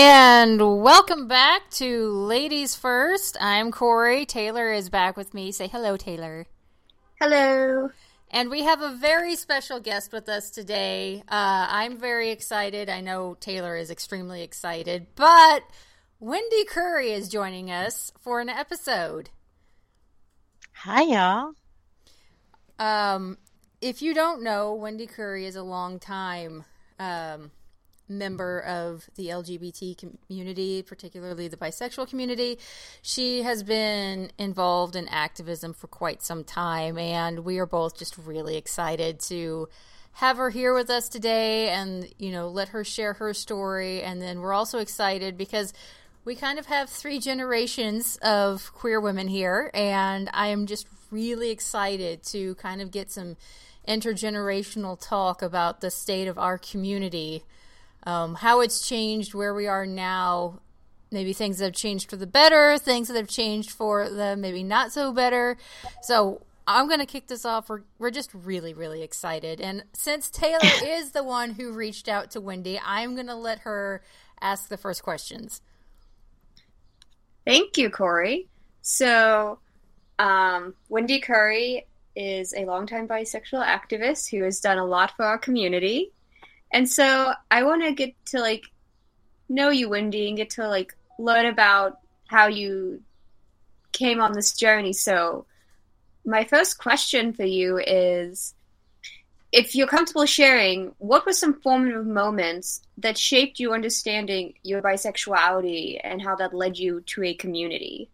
And welcome back to Ladies First. I'm Corey. Taylor is back with me. Say hello, Taylor. Hello. And we have a very special guest with us today. Uh, I'm very excited. I know Taylor is extremely excited, but Wendy Curry is joining us for an episode. Hi, y'all. Um, if you don't know, Wendy Curry is a long time um, member of the LGBT community, particularly the bisexual community. She has been involved in activism for quite some time, and we are both just really excited to have her here with us today and, you know, let her share her story. And then we're also excited because we kind of have three generations of queer women here, and I am just really excited to kind of get some intergenerational talk about the state of our community um, how it's changed, where we are now, maybe things that have changed for the better, things that have changed for the maybe not so better. So I'm going to kick this off. We're, we're just really, really excited. And since Taylor is the one who reached out to Wendy, I'm going to let her ask the first questions. Thank you, Corey. So, um, Wendy Curry is a longtime bisexual activist who has done a lot for our community. And so I want to get to like know you, Wendy, and get to like learn about how you came on this journey. So my first question for you is if you're comfortable sharing, what were some formative moments that shaped you understanding your bisexuality and how that led you to a community?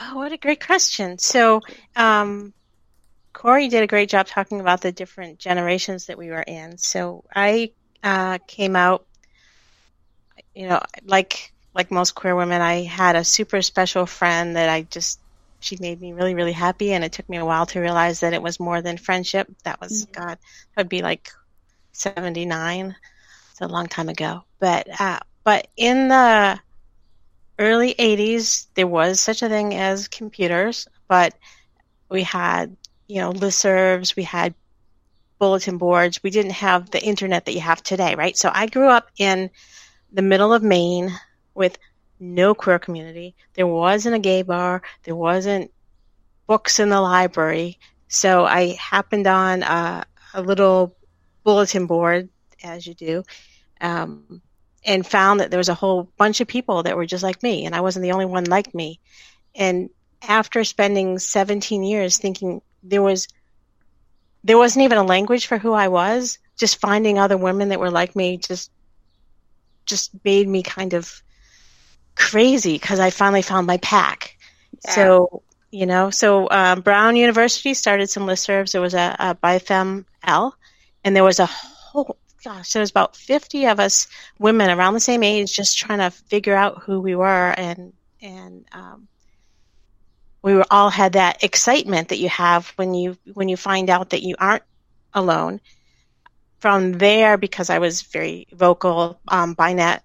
Oh, what a great question. So, um, Corey did a great job talking about the different generations that we were in. So I uh, came out, you know, like like most queer women, I had a super special friend that I just she made me really really happy, and it took me a while to realize that it was more than friendship. That was mm-hmm. God, that would be like seventy nine. It's a long time ago, but uh, but in the early 80s there was such a thing as computers but we had you know, listservs, we had bulletin boards. We didn't have the internet that you have today, right? So I grew up in the middle of Maine with no queer community. There wasn't a gay bar. There wasn't books in the library. So I happened on a, a little bulletin board, as you do, um, and found that there was a whole bunch of people that were just like me, and I wasn't the only one like me. And after spending 17 years thinking there was there wasn't even a language for who I was. Just finding other women that were like me just just made me kind of crazy because I finally found my pack. Yeah. So you know, so um, Brown University started some listservs. There was a, a BiFem L, and there was a whole gosh, there was about fifty of us women around the same age, just trying to figure out who we were and and um, we were all had that excitement that you have when you when you find out that you aren't alone. From there, because I was very vocal, um, Binet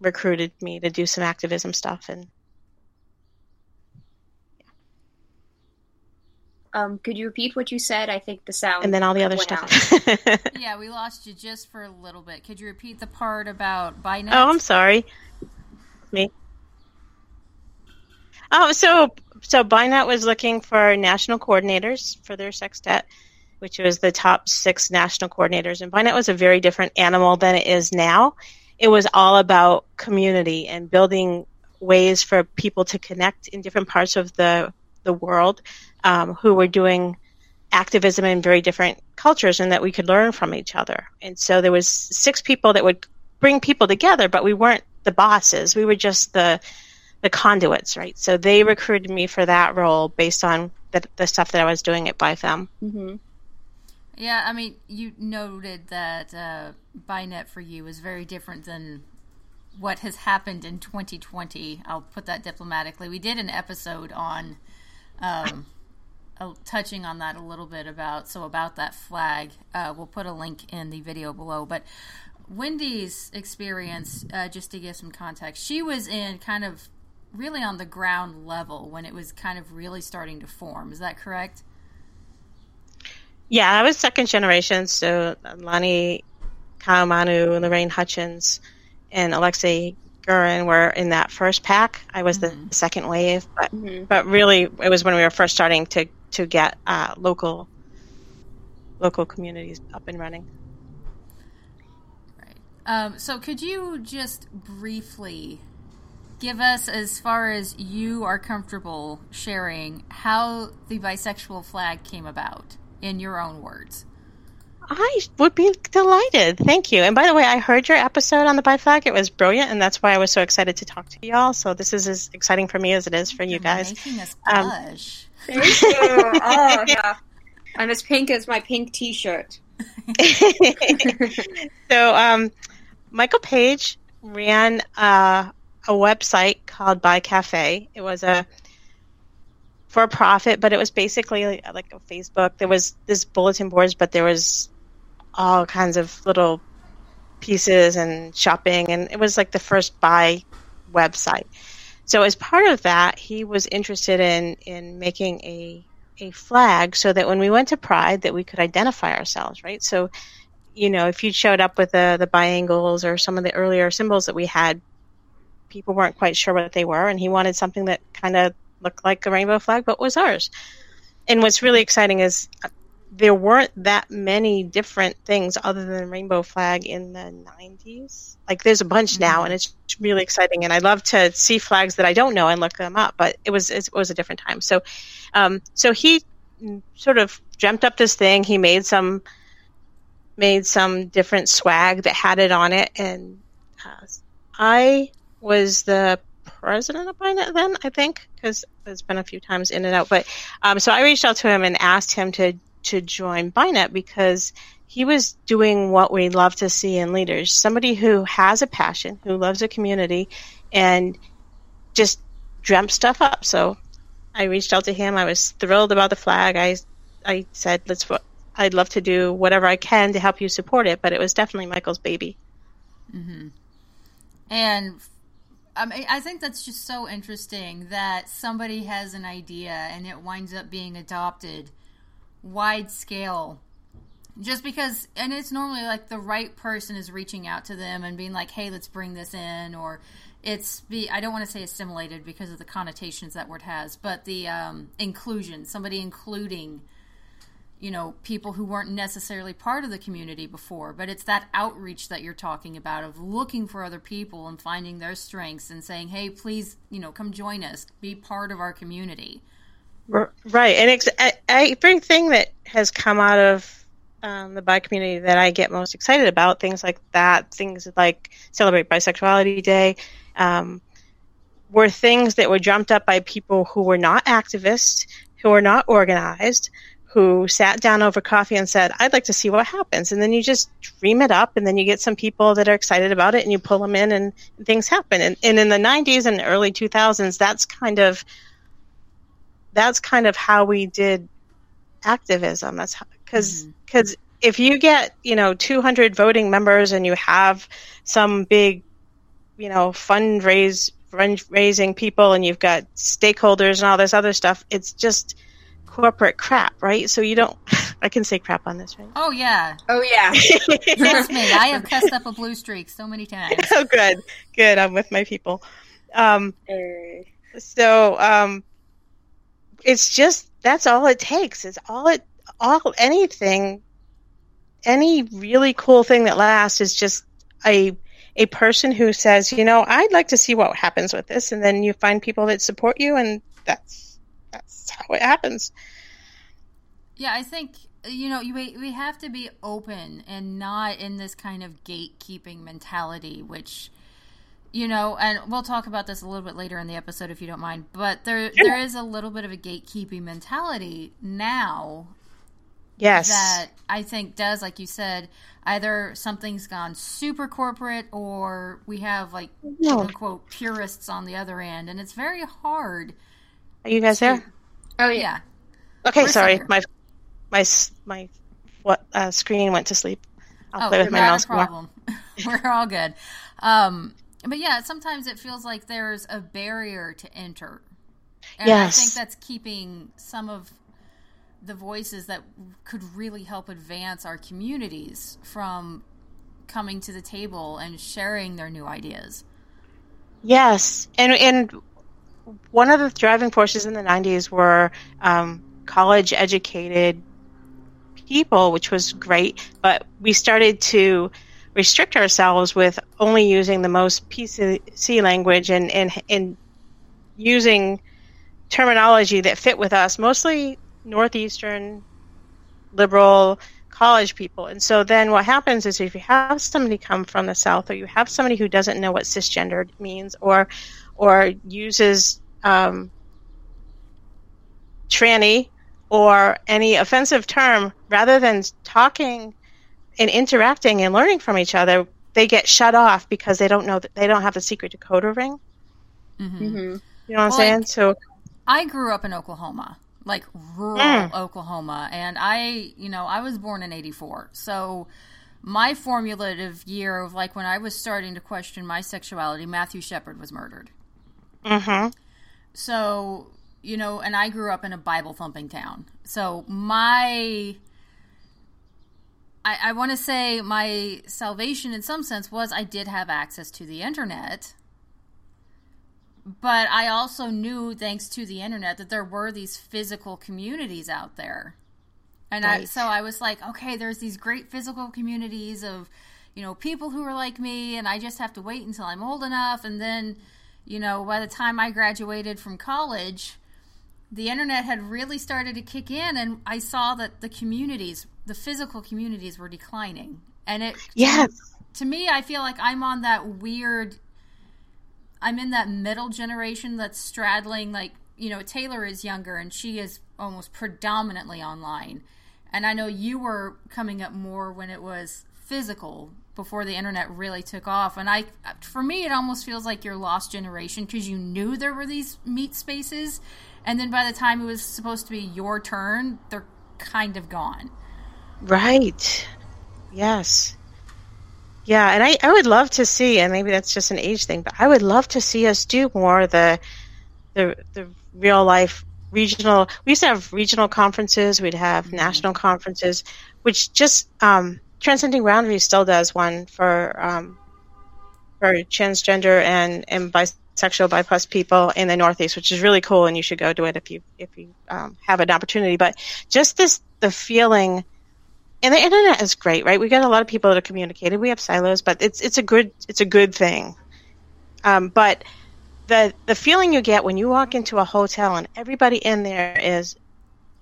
recruited me to do some activism stuff, and Um, could you repeat what you said? I think the sound. And then all the other stuff. yeah, we lost you just for a little bit. Could you repeat the part about Binet? Oh, I'm sorry. Me. Oh, so so Binet was looking for national coordinators for their sextet, which was the top six national coordinators. And Binet was a very different animal than it is now. It was all about community and building ways for people to connect in different parts of the the world um, who were doing activism in very different cultures and that we could learn from each other. And so there was six people that would bring people together, but we weren't the bosses. We were just the the conduits, right? So they recruited me for that role based on the, the stuff that I was doing at Bifem. Mm-hmm. Yeah, I mean, you noted that uh, Binet for you is very different than what has happened in 2020. I'll put that diplomatically. We did an episode on um, uh, touching on that a little bit about so about that flag. Uh, we'll put a link in the video below, but. Wendy's experience, uh, just to give some context, she was in kind of really on the ground level when it was kind of really starting to form. Is that correct? Yeah, I was second generation, so Lani Ka'ahumanu, Loraine Hutchins, and Alexei Parker and were in that first pack. I was Mhm. the second wave, but Mhm. but really it was when we were first starting to to get uh, local local communities up and running. Right. Um, so, could you just briefly give us, as far as you are comfortable sharing, how the bisexual flag came about in your own words? I would be delighted. Thank you. And by the way, I heard your episode on the bi flag. It was brilliant, and that's why I was so excited to talk to y'all. So this is as exciting for me as it is for you You're guys. making us Um. Thank you. Oh yeah. I'm as pink as my pink T-shirt. so um, Michael Page ran uh, a website called BiCafe. It was a for profit, but it was basically like, like a Facebook. There was this bulletin boards, but there was all kinds of little pieces and shopping, and it was like the first bi website. So as part of that, he was interested in in making a a flag so that when we went to Pride, that we could identify ourselves, right? So you know, if you showed up with the the biangles or some of the earlier symbols that we had, people weren't quite sure what they were, and he wanted something that kind of looked like a rainbow flag but was ours. And what's really exciting is uh, there weren't that many different things other than rainbow flag in the 90s. Like there's a bunch now, and it's really exciting. And I love to see flags that I don't know and look them up. But it was it was a different time. So, um, so he sort of dreamt up this thing. He made some made some different swag that had it on it, and uh, I was the president of Binet then, I think, because it's been a few times in and out. But um, so I reached out to him and asked him to to join Binet because he was doing what we love to see in leaders: somebody who has a passion, who loves a community, and just dreamt stuff up. So I reached out to him. I was thrilled about the flag. I I said, let's. I'd love to do whatever I can to help you support it, but it was definitely Michael's baby. And I mean, I think that's just so interesting that somebody has an idea and it winds up being adopted wide scale. Just because, and it's normally like the right person is reaching out to them and being like, "Hey, let's bring this in," or it's be. I don't want to say assimilated because of the connotations that word has, but the um, inclusion, somebody including you know people who weren't necessarily part of the community before but it's that outreach that you're talking about of looking for other people and finding their strengths and saying hey please you know come join us be part of our community. Right and it's everything that has come out of um, the bi community that i get most excited about things like that things like celebrate bisexuality day um, were things that were jumped up by people who were not activists who were not organized who sat down over coffee and said, I'd like to see what happens. And then you just dream it up and then you get some people that are excited about it and you pull them in and things happen. And, and in the 90s and early 2000s, that's kind of, that's kind of how we did activism. That's because, because mm-hmm. if you get, you know, 200 voting members and you have some big, you know, fundraise, fundraising people and you've got stakeholders and all this other stuff, it's just, corporate crap, right? So you don't. I can say crap on this, right? Oh yeah. Oh yeah. Trust me, I have cussed up a blue streak so many times. oh, good, good. I'm with my people. Um. So um, it's just that's all it takes. It's all it all anything. Any really cool thing that lasts is just a a person who says, you know, I'd like to see what happens with this, and then you find people that support you, and that's that's how it happens. Yeah, I think you know we we have to be open and not in this kind of gatekeeping mentality, which you know, and we'll talk about this a little bit later in the episode if you don't mind. But there Sure. there is a little bit of a gatekeeping mentality now Yes. that I think does, like you said, either something's gone super corporate or we have like No. quote unquote purists on the other end, and it's very hard. Are you guys there? Oh yeah. Yeah. Okay, We're sorry. still. My my my what uh, screen went to sleep. I'll Oh, play with my mouse a more. problem. We're all good. Um, but yeah, sometimes it feels like there's a barrier to enter. And I think that's keeping some of the voices that could really help advance our communities from coming to the table and sharing their new ideas. Yes, and and one of the driving forces in the '90s were um, college educated people, which was great. But we started to restrict ourselves with only using the most PC language and and and using terminology that fit with us, mostly northeastern liberal college people. And so then what happens is if you have somebody come from the South or you have somebody who doesn't know what cisgender means or or uses um, tranny or any offensive term, rather than talking and interacting and learning from each other, they get shut off because they don't know that they don't have the secret decoder ring. Mm-hmm. Mm-hmm. You know what Well, I'm saying? like- So I grew up in Oklahoma, like rural Mm. Oklahoma, and I, you know, I was born in '84, so my formulative year of like when I was starting to question my sexuality, Matthew Shepard was murdered. Mhm. So, you know, and I grew up in a Bible thumping town. So my I, I want to say my salvation in some sense was I did have access to the internet. But I also knew, thanks to the internet, that there were these physical communities out there. And I, so I was like, okay, there's these great physical communities of, you know, people who are like me, and I just have to wait until I'm old enough. And then, you know, by the time I graduated from college, the internet had really started to kick in, and I saw that the communities, the physical communities, were declining. And it, Yes. to me, I feel like I'm on that weird. I'm in that middle generation that's straddling, like, you know, Taylor is younger and she is almost predominantly online. And I know you were coming up more when it was physical before the internet really took off. And I, for me, it almost feels like your lost generation because you knew there were these meet spaces. And then by the time it was supposed to be your turn, they're kind of gone. Right. Yes. Yeah, and I, I would love to see, and maybe that's just an age thing, but I would love to see us do more of the the the real life regional. We used to have regional conferences. We'd have national conferences, which just um, transcending boundaries still does one for um, for transgender and and bisexual bypass people in the Northeast, which is really cool, and you should go do it if you if you um, have an opportunity. But just this the feeling and the internet is great, right? We got a lot of people that are communicated. We have silos, but it's it's a good it's a good thing. Um, but the the feeling you get when you walk into a hotel and everybody in there is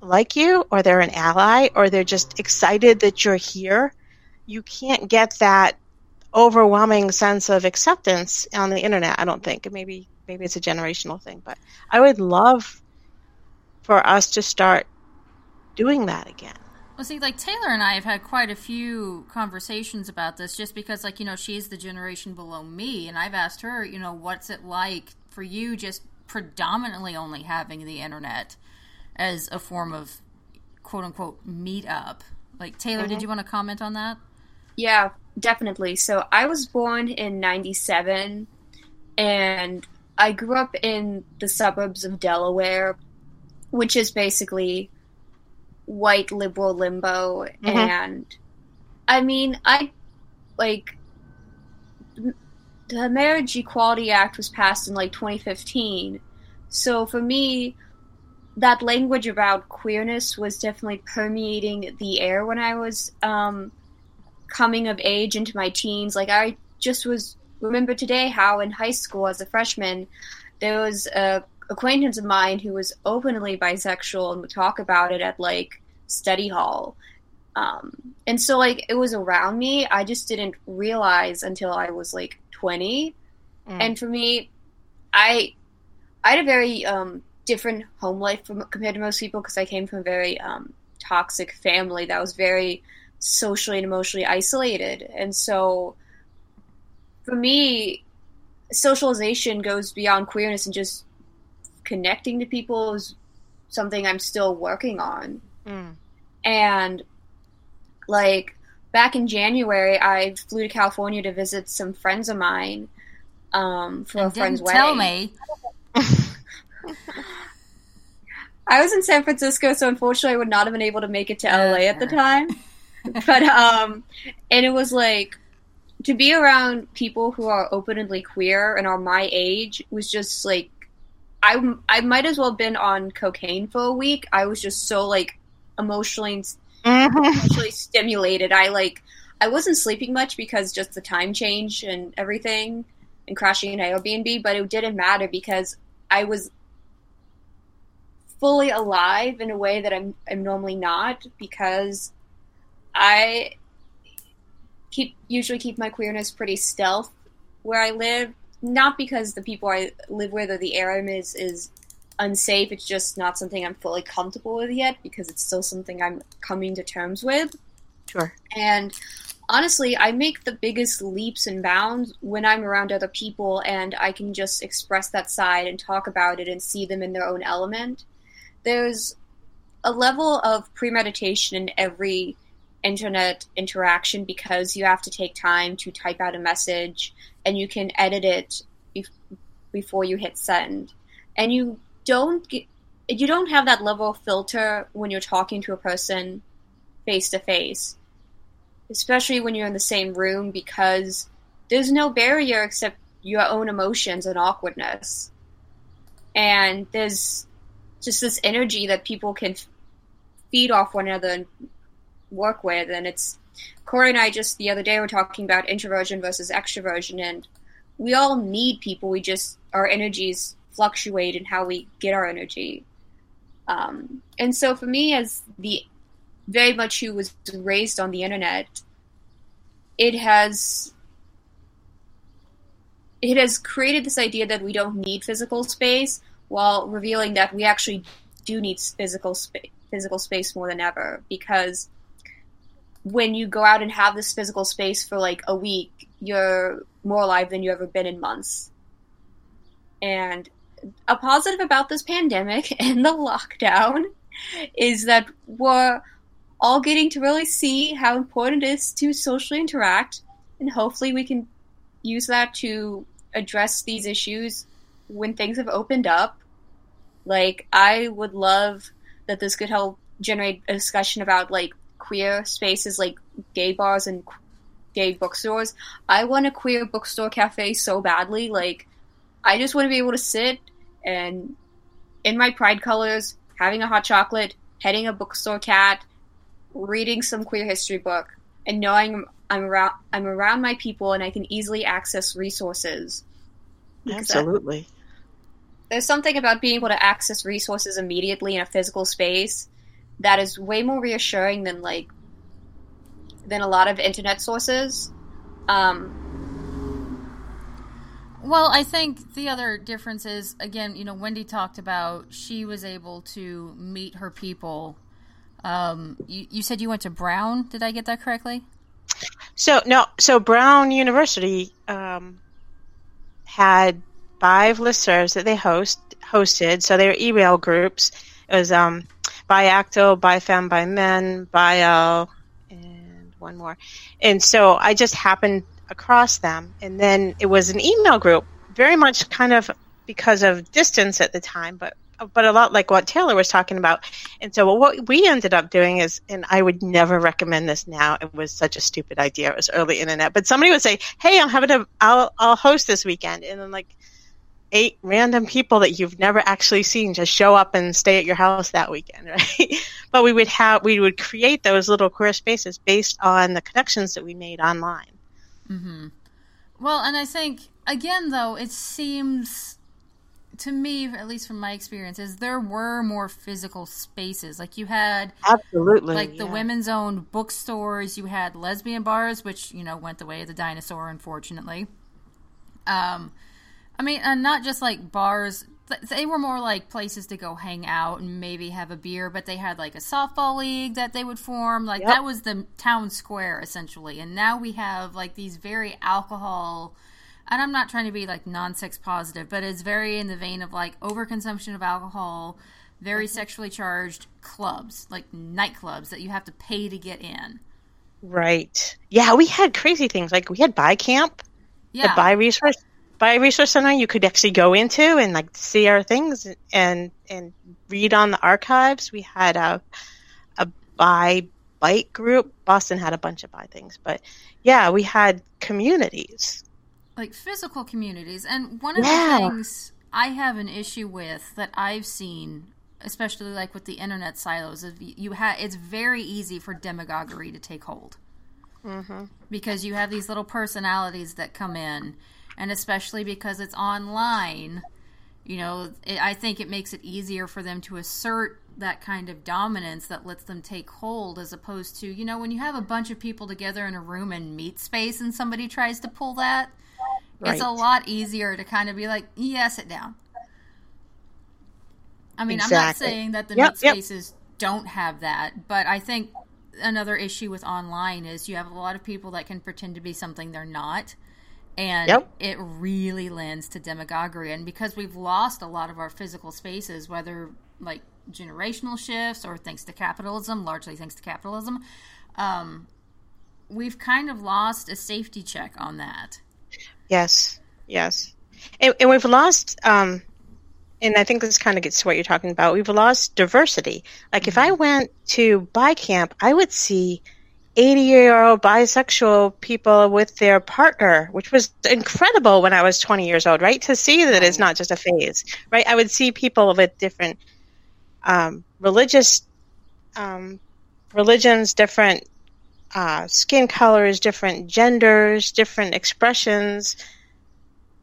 like you, or they're an ally, or they're just excited that you're here, you can't get that overwhelming sense of acceptance on the internet. I don't think. Maybe maybe it's a generational thing, but I would love for us to start doing that again. Well, see, like Taylor and I have had quite a few conversations about this just because, like, you know, she's the generation below me. And I've asked her, you know, what's it like for you just predominantly only having the internet as a form of quote unquote meet up? Like, Taylor, did mm-hmm. you want to comment on that? Yeah, definitely. So I was born in 97 and I grew up in the suburbs of Delaware, which is basically white liberal limbo. Mhm. And I mean, I like the Marriage Equality Act was passed in like 2015. So for me, that language about queerness was definitely permeating the air when I was um, coming of age into my teens. Like I just was remember today how in high school as a freshman there was a acquaintance of mine who was openly bisexual and would talk about it at like study hall. Um, and so like it was around me. I just didn't realize until I was like 20. Mm. And for me, I I had a very um, different home life from, compared to most people because I came from a very um, toxic family that was very socially and emotionally isolated. And so for me, socialization goes beyond queerness and just connecting to people is something I'm still working on. Mm. And like back in January, I flew to California to visit some friends of mine um, for a friend's didn't tell me. I was in San Francisco, so unfortunately, I would not have been able to make it to LA at the time. but um, and it was like to be around people who are openly queer and are my age was just like I I might as well have been on cocaine for a week. I was just so like emotionally Mm-hmm. emotionally stimulated. I like I wasn't sleeping much because just the time change and everything and crashing in Airbnb, but it didn't matter because I was fully alive in a way that I'm I'm normally not because I keep usually keep my queerness pretty stealth where I live. Not because the people I live with or the area is is unsafe. It's just not something I'm fully comfortable with yet because it's still something I'm coming to terms with. Sure. And honestly, I make the biggest leaps and bounds when I'm around other people and I can just express that side and talk about it and see them in their own element. There's a level of premeditation in every internet interaction because you have to take time to type out a message and you can edit it bef- before you hit send. And you don't get, you don't have that level of filter when you're talking to a person face to face especially when you're in the same room because there's no barrier except your own emotions and awkwardness. And there's just this energy that people can feed off one another and work with. And it's Corey and I just the other day were talking about introversion versus extroversion, and we all need people. We just our energies fluctuate in how we get our energy. Um, and so for me, as the very much who was raised on the internet, it has it has created this idea that we don't need physical space while revealing that we actually do need physical space physical space more than ever because when you go out and have this physical space for like a week you're more alive than you ever been in months and a positive about this pandemic and the lockdown is that we're all getting to really see how important it is to socially interact, and hopefully we can use that to address these issues when things have opened up. Like, I would love that this could help generate a discussion about like queer spaces, like gay bars and gay bookstores. I want a queer bookstore cafe so badly. Like, I just want to be able to sit and in my pride colors, having a hot chocolate, petting a bookstore cat, reading some queer history book, and knowing I'm around I'm around my people and I can easily access resources. Absolutely. there's something about being able to access resources immediately in a physical space that is way more reassuring than like than a lot of internet sources. Um, Well, I think the other difference is again, you know, Wendy talked about she was able to meet her people. Um, you, you said you went to Brown. Did I get that correctly? So no, so Brown University um, had five listservs that they host hosted. So they were email groups. It was um, by Acto, by Men, L, and one more. And so I just happened across them, and then it was an email group, very much kind of because of distance at the time, but but a lot like what Taylor was talking about. And so what we ended up doing is, and I would never recommend this now. It was such a stupid idea. It was early internet, but somebody would say, "Hey, I'm having a, I'll, I'll host this weekend," and then like eight random people that you've never actually seen just show up and stay at your house that weekend, right? but we would have, we would create those little queer spaces based on the connections that we made online. Mm-hmm. Well, and I think again, though, it seems to me, at least from my experiences, there were more physical spaces. Like you had Absolutely, like the yeah. women's owned bookstores, you had lesbian bars, which you know went the way of the dinosaur, unfortunately. Um, I mean, and not just like bars. They were more like places to go hang out and maybe have a beer, but they had like a softball league that they would form. Like Yep. that was the town square essentially. And now we have like these very alcohol and I'm not trying to be like non-sex positive, but it's very in the vein of like overconsumption of alcohol, very mm-hmm. sexually charged clubs, like nightclubs that you have to pay to get in. Right. Yeah, we had crazy things like we had bi camp, Yeah. the bi resource bi resource center. You could actually go into and like see our things and and read on the archives. We had a a bi bike group. Boston had a bunch of bi things, but yeah, we had communities. Like physical communities. And one of Yeah. the things I have an issue with that I've seen, especially like with the internet silos, is you ha- it's very easy for demagoguery to take hold. Mm-hmm. Because you have these little personalities that come in, and especially because it's online, you know, it, I think it makes it easier for them to assert that kind of dominance that lets them take hold as opposed to, you know, when you have a bunch of people together in a room and meet space and somebody tries to pull that, it's a lot easier to kind of be like, yeah, sit down. I mean, I'm not saying that the Yep, meat yep. spaces don't have that, but I think another issue with online is you have a lot of people that can pretend to be something they're not. And Yep. it really lends to demagoguery. And because we've lost a lot of our physical spaces, whether like generational shifts or thanks to capitalism, largely thanks to capitalism, um, we've kind of lost a safety check on that. Yes, yes, and, and we've lost. Um, and I think this kind of gets to what you're talking about. We've lost diversity. Like if I went to bi camp, I would see 80 year old bisexual people with their partner, which was incredible when I was 20 years old, right? To see that it's not just a phase, right? I would see people with different um, religious um, religions, different uh, skin colors, different genders, different expressions,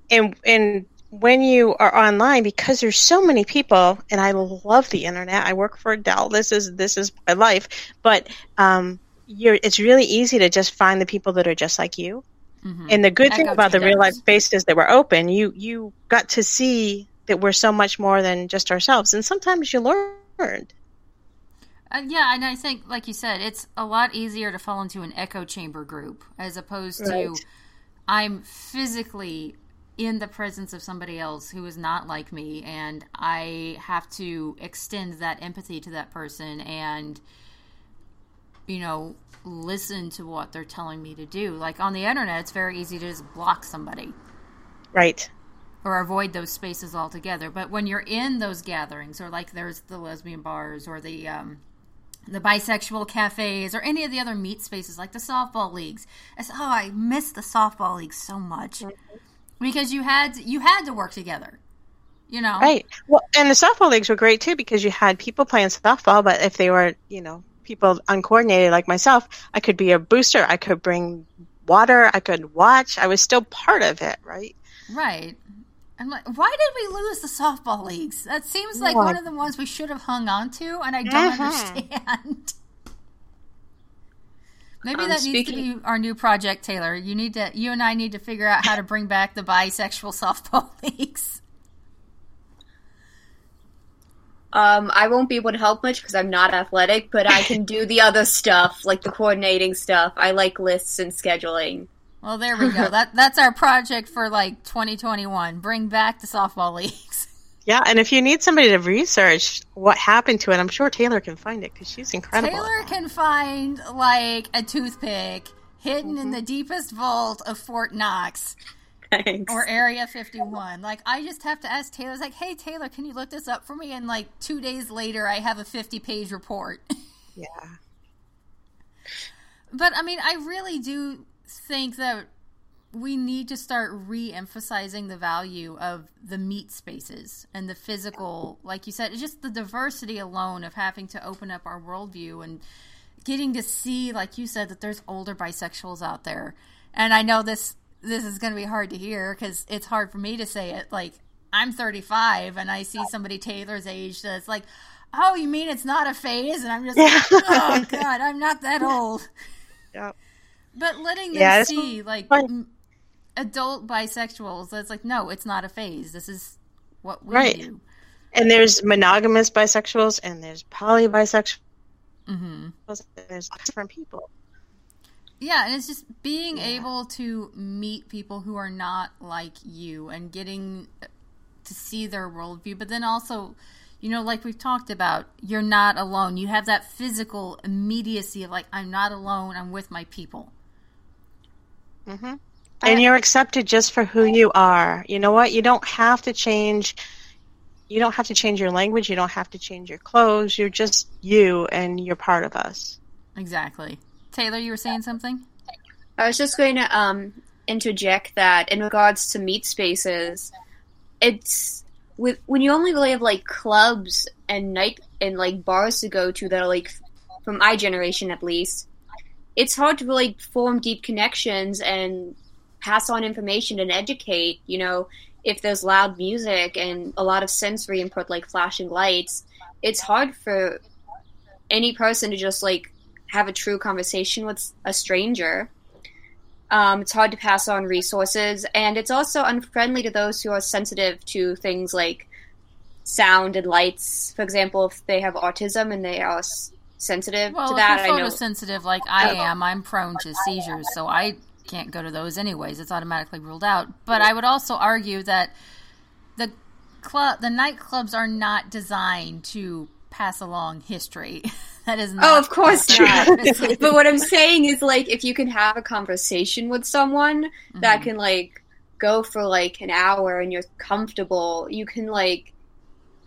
and and when you are online, because there's so many people, and I love the internet. I work for Dell. This is this is my life, but um, you're it's really easy to just find the people that are just like you. And the good thing about the real life chambers. spaces that were open, you you got to see that we're so much more than just ourselves, and sometimes you learned. Uh, yeah, and I think, like you said, it's a lot easier to fall into an echo chamber group as opposed to I'm physically in the presence of somebody else who is not like me, and I have to extend that empathy to that person and, you know, listen to what they're telling me to do. Like on the internet, it's very easy to just block somebody Right. or avoid those spaces altogether. But when you're in those gatherings, or like there's the lesbian bars or the um, the bisexual cafes or any of the other meet spaces like the softball leagues, it's, oh, I miss the softball leagues so much because you had you had to work together. You know, Right. Well, and the softball leagues were great too because you had people playing softball, but if they were, you know, people uncoordinated like myself, I could be a booster. I could bring water. I could watch. I was still part of it, right? Right. I'm like, why did we lose the softball leagues? That seems like What? one of the ones we should have hung on to, and I don't Mhm. understand. Maybe Um, that needs to be our new project, Taylor. You need to, you and I need to figure out how to bring back the bisexual softball leagues. Um, I won't be able to help much because I'm not athletic, but I can do the other stuff, like the coordinating stuff. I like lists and scheduling. Well, there we go. that that's our project for like 2021. Bring back the softball leagues. Yeah. And if you need somebody to research what happened to it, I'm sure Taylor can find it because she's incredible. Taylor can find like a toothpick hidden Mm-hmm. in the deepest vault of Fort Knox. Thanks. or Area 51. Like, I just have to ask Taylor, like, hey, Taylor, can you look this up for me? And, like, two days later, I have a 50 page report. Yeah. but, I mean, I really do think that we need to start re emphasizing the value of the meat spaces and the physical, like you said, it's just the diversity alone of having to open up our worldview and getting to see, like you said, that there's older bisexuals out there. And I know this this is going to be hard to hear because it's hard for me to say it. Like I'm 35 and I see somebody Taylor's age that's like, "Oh, you mean it's not a phase?" And I'm just like, "Oh God, I'm not that old." Yeah. But letting them Yeah, see like adult bisexuals, that's like, no, it's not a phase. This is what we Right. do. And there's monogamous bisexuals and there's poly bisexuals. hmm and There's different people. Yeah, and it's just being able to meet people who are not like you and getting to see their worldview, but then also, you know, like we've talked about, you're not alone. You have that physical immediacy of like, I'm not alone. I'm with my people. hmm And you're accepted just for who you are. You know what? You don't have to change. You don't have to change your language. You don't have to change your clothes. You're just you, and you're part of us. Exactly. Taylor, you were saying something? I was just going to um, interject that in regards to meet spaces, it's with when you only really have like clubs and night and like bars to go to that are like from my generation at least. It's hard to really form deep connections and pass on information and educate. You know, if there's loud music and a lot of sensory input like flashing lights, it's hard for any person to just like have a true conversation with a stranger. Um, it's hard to pass on resources, and it's also unfriendly to those who are sensitive to things like sound and lights. For example, if they have autism and they are s- sensitive Well, to if that, you're I know. photosensitive like I am, I'm prone to seizures, so I can't go to those anyways. It's automatically ruled out. But I would also argue that the club, the nightclubs are not designed to pass along history. that is not. Oh, of course not. but what I'm saying is, like, if you can have a conversation with someone that Mhm. can, like, go for, like, an hour and you're comfortable, you can, like,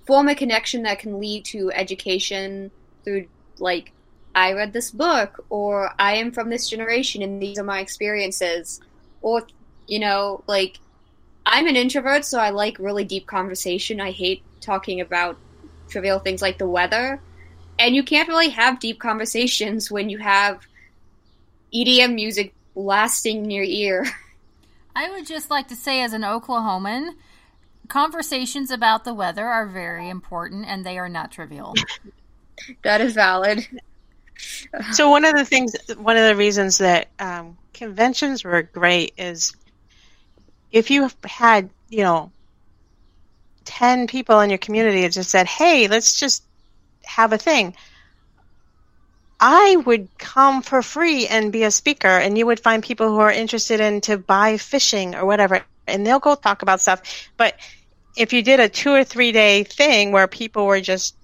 form a connection that can lead to education through, like, I read this book, or I am from this generation and these are my experiences. Or, you know, like, I'm an introvert, so I like really deep conversation. I hate talking about trivial things like the weather. And you can't really have deep conversations when you have EDM music blasting in your ear. I would just like to say, as an Oklahoman, conversations about the weather are very important and they are not trivial. that is valid. So one of the things, one of the reasons that um, conventions were great is if you had, you know, ten people in your community that just said, "Hey, let's just have a thing." I would come for free and be a speaker, and you would find people who are interested in to buy fishing or whatever, and they'll go talk about stuff. But if you did a two or three day thing where people were just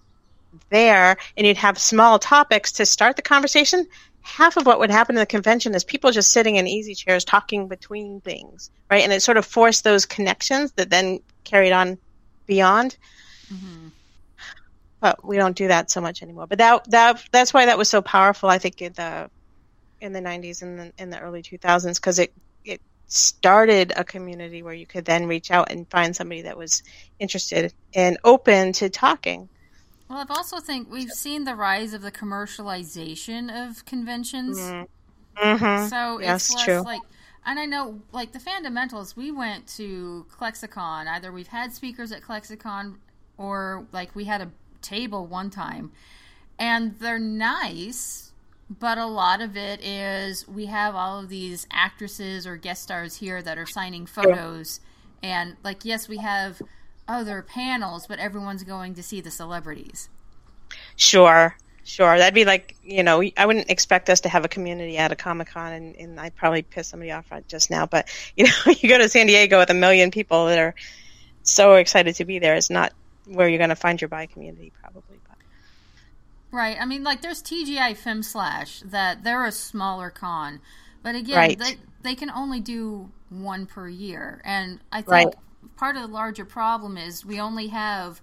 there and you'd have small topics to start the conversation, half of what would happen in the convention is people just sitting in easy chairs talking between things, right? And it sort of forced those connections that then carried on beyond. hmm But we don't do that so much anymore. But that that that's why that was so powerful. I think in the in the 90s and the, in the early 2000s because it it started a community where you could then reach out and find somebody that was interested and open to talking. Well, I've also think we've seen the rise of the commercialization of conventions. Mm-hmm. So Yes, it's less true. like, and I know like the fundamentals. We went to ClexaCon. Either we've had speakers at ClexaCon, or like we had a table one time, and they're nice. But a lot of it is we have all of these actresses or guest stars here that are signing photos, and like yes, we have other panels, but everyone's going to see the celebrities. Sure, sure. That'd be like, you know, I wouldn't expect us to have a community at a Comic Con, and, and I'd probably piss somebody off just now. But, you know, you go to San Diego with a million people that are so excited to be there. It's not where you're going to find your bi community, probably. But. Right. I mean, like, there's TGI Femslash that they're a smaller con, but again, Right. they they can only do one per year, and I think Right. part of the larger problem is we only have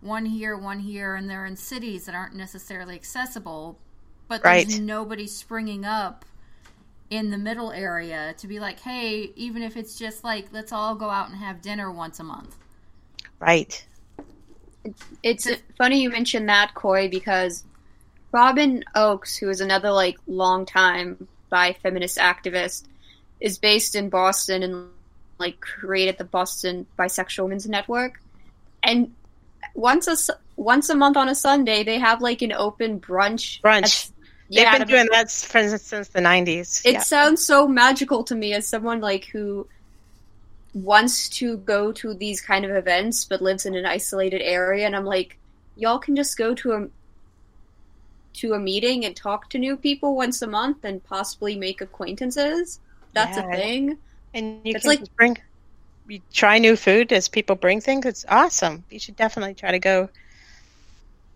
one here, one here, and they're in cities that aren't necessarily accessible, but there's Right. nobody springing up in the middle area to be like, hey, even if it's just like let's all go out and have dinner once a month. Right. It's funny you mentioned that, Coy, because Robyn Ochs, who is another like long time bi feminist activist, is based in Boston and like created the Boston Bisexual Women's Network. And once a once a month on a Sunday, they have like an open brunch. Brunch. at- They've yeah, been doing that for, since the 90s. It yeah. sounds so magical to me as someone like who wants to go to these kind of events but lives in an isolated area and I'm like y'all can just go to a to a meeting and talk to new people once a month and possibly make acquaintances. That's Yeah. a thing. And you It's can like- just bring, you try new food as people bring things. It's awesome. You should definitely try to go.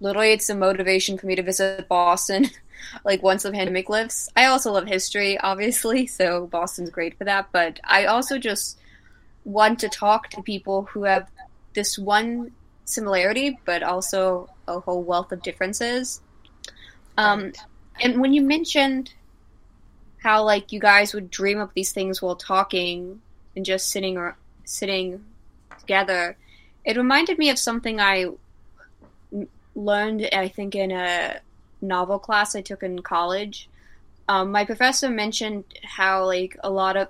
Literally it's a motivation for me to visit Boston like once the pandemic lifts. I also love history, obviously, so Boston's great for that, but I also just want to talk to people who have this one similarity, but also a whole wealth of differences. Um, And when you mentioned how like you guys would dream up these things while talking and just sitting or sitting together, it reminded me of something I learned. I think in a novel class I took in college. Um, my professor mentioned how like a lot of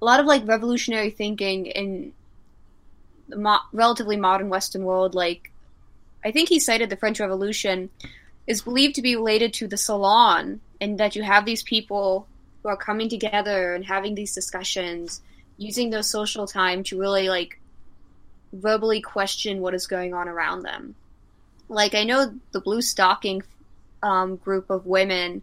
a lot of like revolutionary thinking in the mo- relatively modern Western world, like I think he cited the French Revolution, is believed to be related to the salon, and that you have these people who are coming together and having these discussions, using their social time to really like verbally question what is going on around them. Like I know the Blue Stocking um, group of women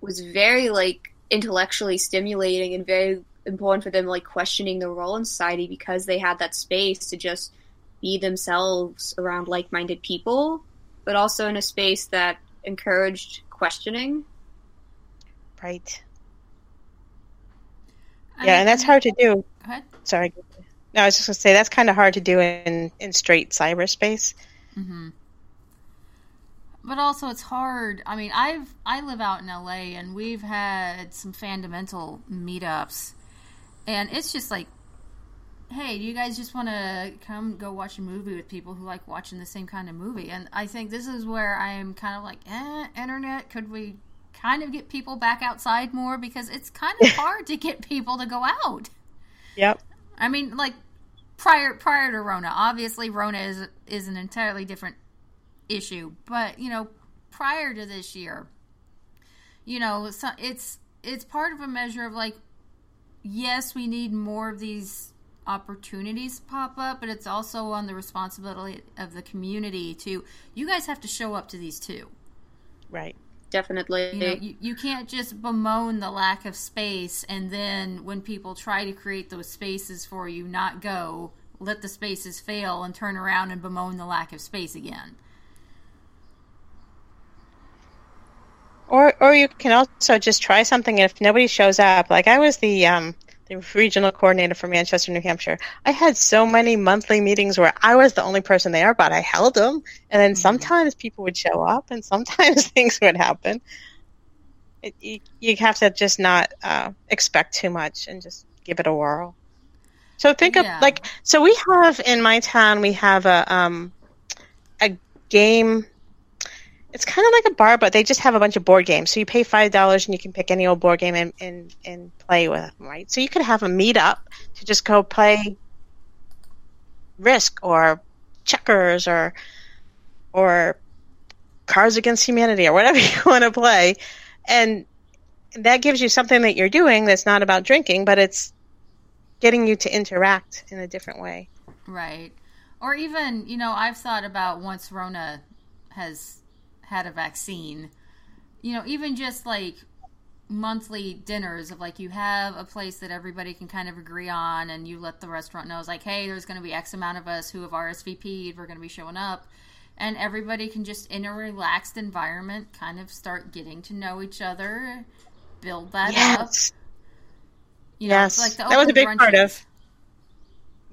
was very like intellectually stimulating and very important for them like questioning their role in society because they had that space to just be themselves around like-minded people but also in a space that encouraged questioning Right. I Yeah, and that's hard to do. Go ahead. Sorry. No, I was just going to say that's kind of hard to do in, in straight cyberspace. hmm But also, it's hard. I mean, I've I live out in LA, and we've had some fundamental meetups, and it's just like, hey, do you guys just want to come go watch a movie with people who like watching the same kind of movie? And I think this is where I am kind of like, eh, internet, could we kind of get people back outside more because it's kind of hard to get people to go out. Yep. I mean, like prior prior to Rona, obviously Rona is is an entirely different issue, but you know, prior to this year, you know, so it's it's part of a measure of like, yes, we need more of these opportunities pop up, but it's also on the responsibility of the community to you guys have to show up to these too. Right. definitely You know, you, you can't just bemoan the lack of space and then when people try to create those spaces for you, not go, let the spaces fail and turn around and bemoan the lack of space again. Or or you can also just try something and if nobody shows up. Like I was the um the regional coordinator for Manchester, New Hampshire. I had so many monthly meetings where I was the only person there, but I held them. And then Mhm. sometimes people would show up, and sometimes things would happen. It, you, you have to just not uh, expect too much and just give it a whirl. So think Yeah. of like so we have in my town we have a um a game it's kind of like a bar, but they just have a bunch of board games. So you pay five dollars and you can pick any old board game and, and, and play with them, right? So you could have a meetup to just go play Risk or Checkers or or Cards Against Humanity or whatever you want to play, and that gives you something that you're doing that's not about drinking, but it's getting you to interact in a different way. Right. Or even, you know, I've thought about once Rona has had a vaccine, you know, even just like monthly dinners of like you have a place that everybody can kind of agree on and you let the restaurant know it's like, hey, there's going to be X amount of us who have RSVP'd, we're going to be showing up. And everybody can just, in a relaxed environment, kind of start getting to know each other, build that up. Yes. You know, Yes. like the That was a big part of-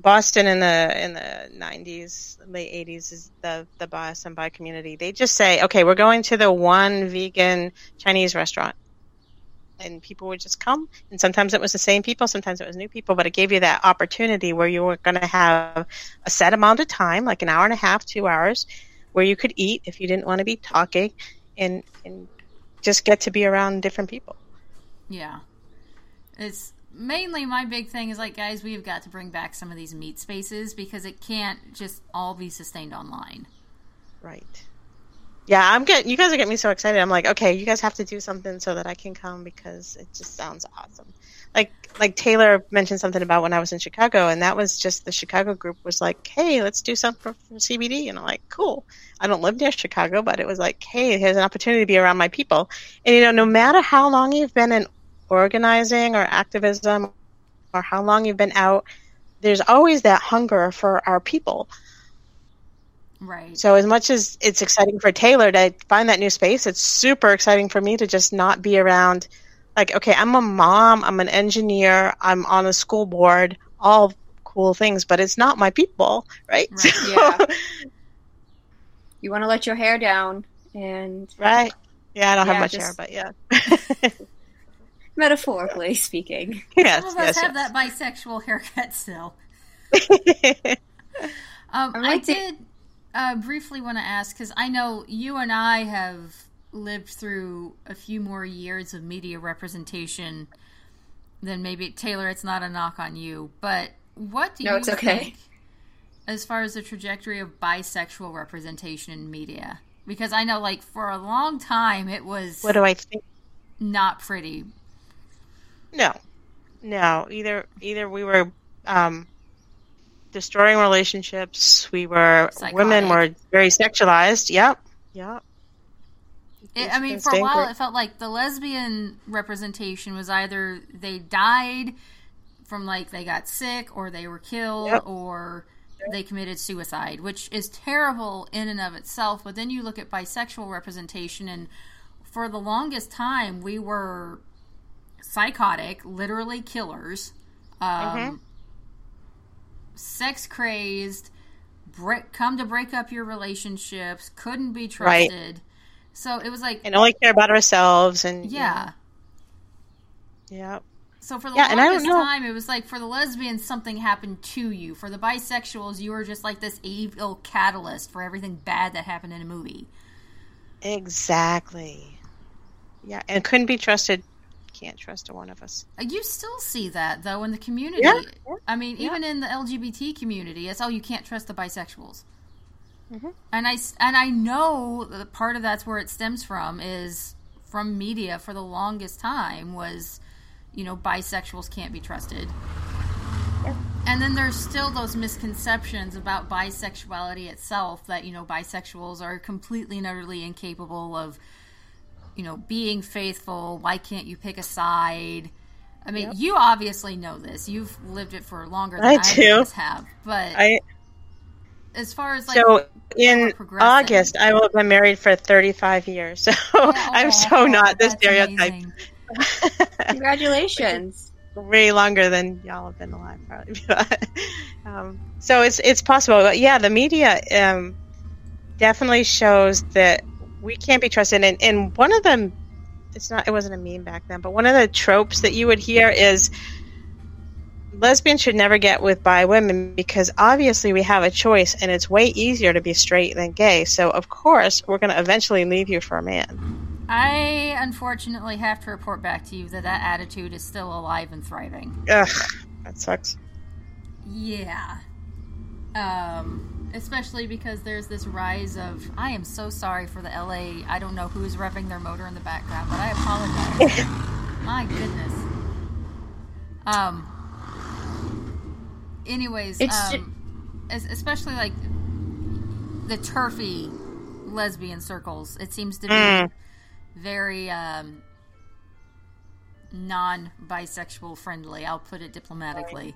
Boston in the in the nineties, late eighties is the the Boston bi community. They just say, okay, we're going to the one vegan Chinese restaurant, and people would just come. And sometimes it was the same people, sometimes it was new people, but it gave you that opportunity where you were going to have a set amount of time, like an hour and a half, two hours, where you could eat if you didn't want to be talking, and and just get to be around different people. Yeah. It's mainly my big thing is like, guys, we've got to bring back some of these meet spaces because it can't just all be sustained online. Right. Yeah, I'm getting. You guys are getting me so excited. I'm like, okay, you guys have to do something so that I can come because it just sounds awesome. Like, like Taylor mentioned something about when I was in Chicago, and that was just the Chicago group was like, hey, let's do something for CBD, and I'm like, cool. I don't live near Chicago, but it was like, hey, here's an opportunity to be around my people. And you know, no matter how long you've been in organizing or activism, or how long you've been out, there's always that hunger for our people. Right. So as much as it's exciting for Taylor to find that new space, it's super exciting for me to just not be around like okay, I'm a mom, I'm an engineer, I'm on a school board, all cool things, but it's not my people, right? Right, yeah. You want to let your hair down and Right. Yeah, I don't Yeah, have much just- hair, but yeah. metaphorically speaking. yes, Some of us yes, have yes. that bisexual haircut still. Um, I I might ta- did uh, briefly want to ask because I know you and I have lived through a few more years of media representation than maybe Taylor. It's not a knock on you, but what do No, you it's okay. think as far as the trajectory of bisexual representation in media? Because I know, like, for a long time, it was what do I think? not pretty. No, no. Either either we were um, destroying relationships. We were women were very sexualized. Yep, yep. It, I mean, for a while, it felt like the lesbian representation was either they died from like they got sick, or they were killed, Yep. or they committed suicide, which is terrible in and of itself. But then you look at bisexual representation, and for the longest time, we were psychotic, literally killers, um, Mhm. sex crazed, break, come to break up your relationships, couldn't be Right. trusted. So it was like, and only care about ourselves. And yeah. yeah. So for the Yeah, and I don't longest time, it was like for the lesbians, something happened to you. For the bisexuals, you were just like this evil catalyst for everything bad that happened in a movie. exactly. Yeah, and couldn't be trusted. Can't trust a one of us. Uh, You still see that though in the community. Yeah, I mean, yeah. even in the LGBT community, it's oh, you can't trust the bisexuals. Mhm. And I and I know that part of that's where it stems from is from media for the longest time was, you know, bisexuals can't be trusted. And then there's still those misconceptions about bisexuality itself that, you know, bisexuals are completely and utterly incapable of, you know, being faithful. Why can't you pick a side? I mean, Yep. you obviously know this. You've lived it for longer than I I, do. have. But I as far as like so in. August I will have been married for 35 years. So I'm so not the stereotype. Congratulations. way longer than y'all have been alive, probably. Um, so it's it's possible. But yeah, the media um, definitely shows that we can't be trusted. And, and one of them, it's not, it wasn't a meme back then, but one of the tropes that you would hear is lesbians should never get with bi women because obviously we have a choice, and it's way easier to be straight than gay. So of course we're going to eventually leave you for a man. I unfortunately have to report back to you that that attitude is still alive and thriving. Ugh, that sucks. Yeah. Um, especially because there's this rise of. I am so sorry for the LA. I don't know who's revving their motor in the background, but I apologize. My goodness. Um. Anyways, It's um, es- especially like the TERFy lesbian circles, it seems to be Mm. very um, non-bisexual friendly. I'll put it diplomatically.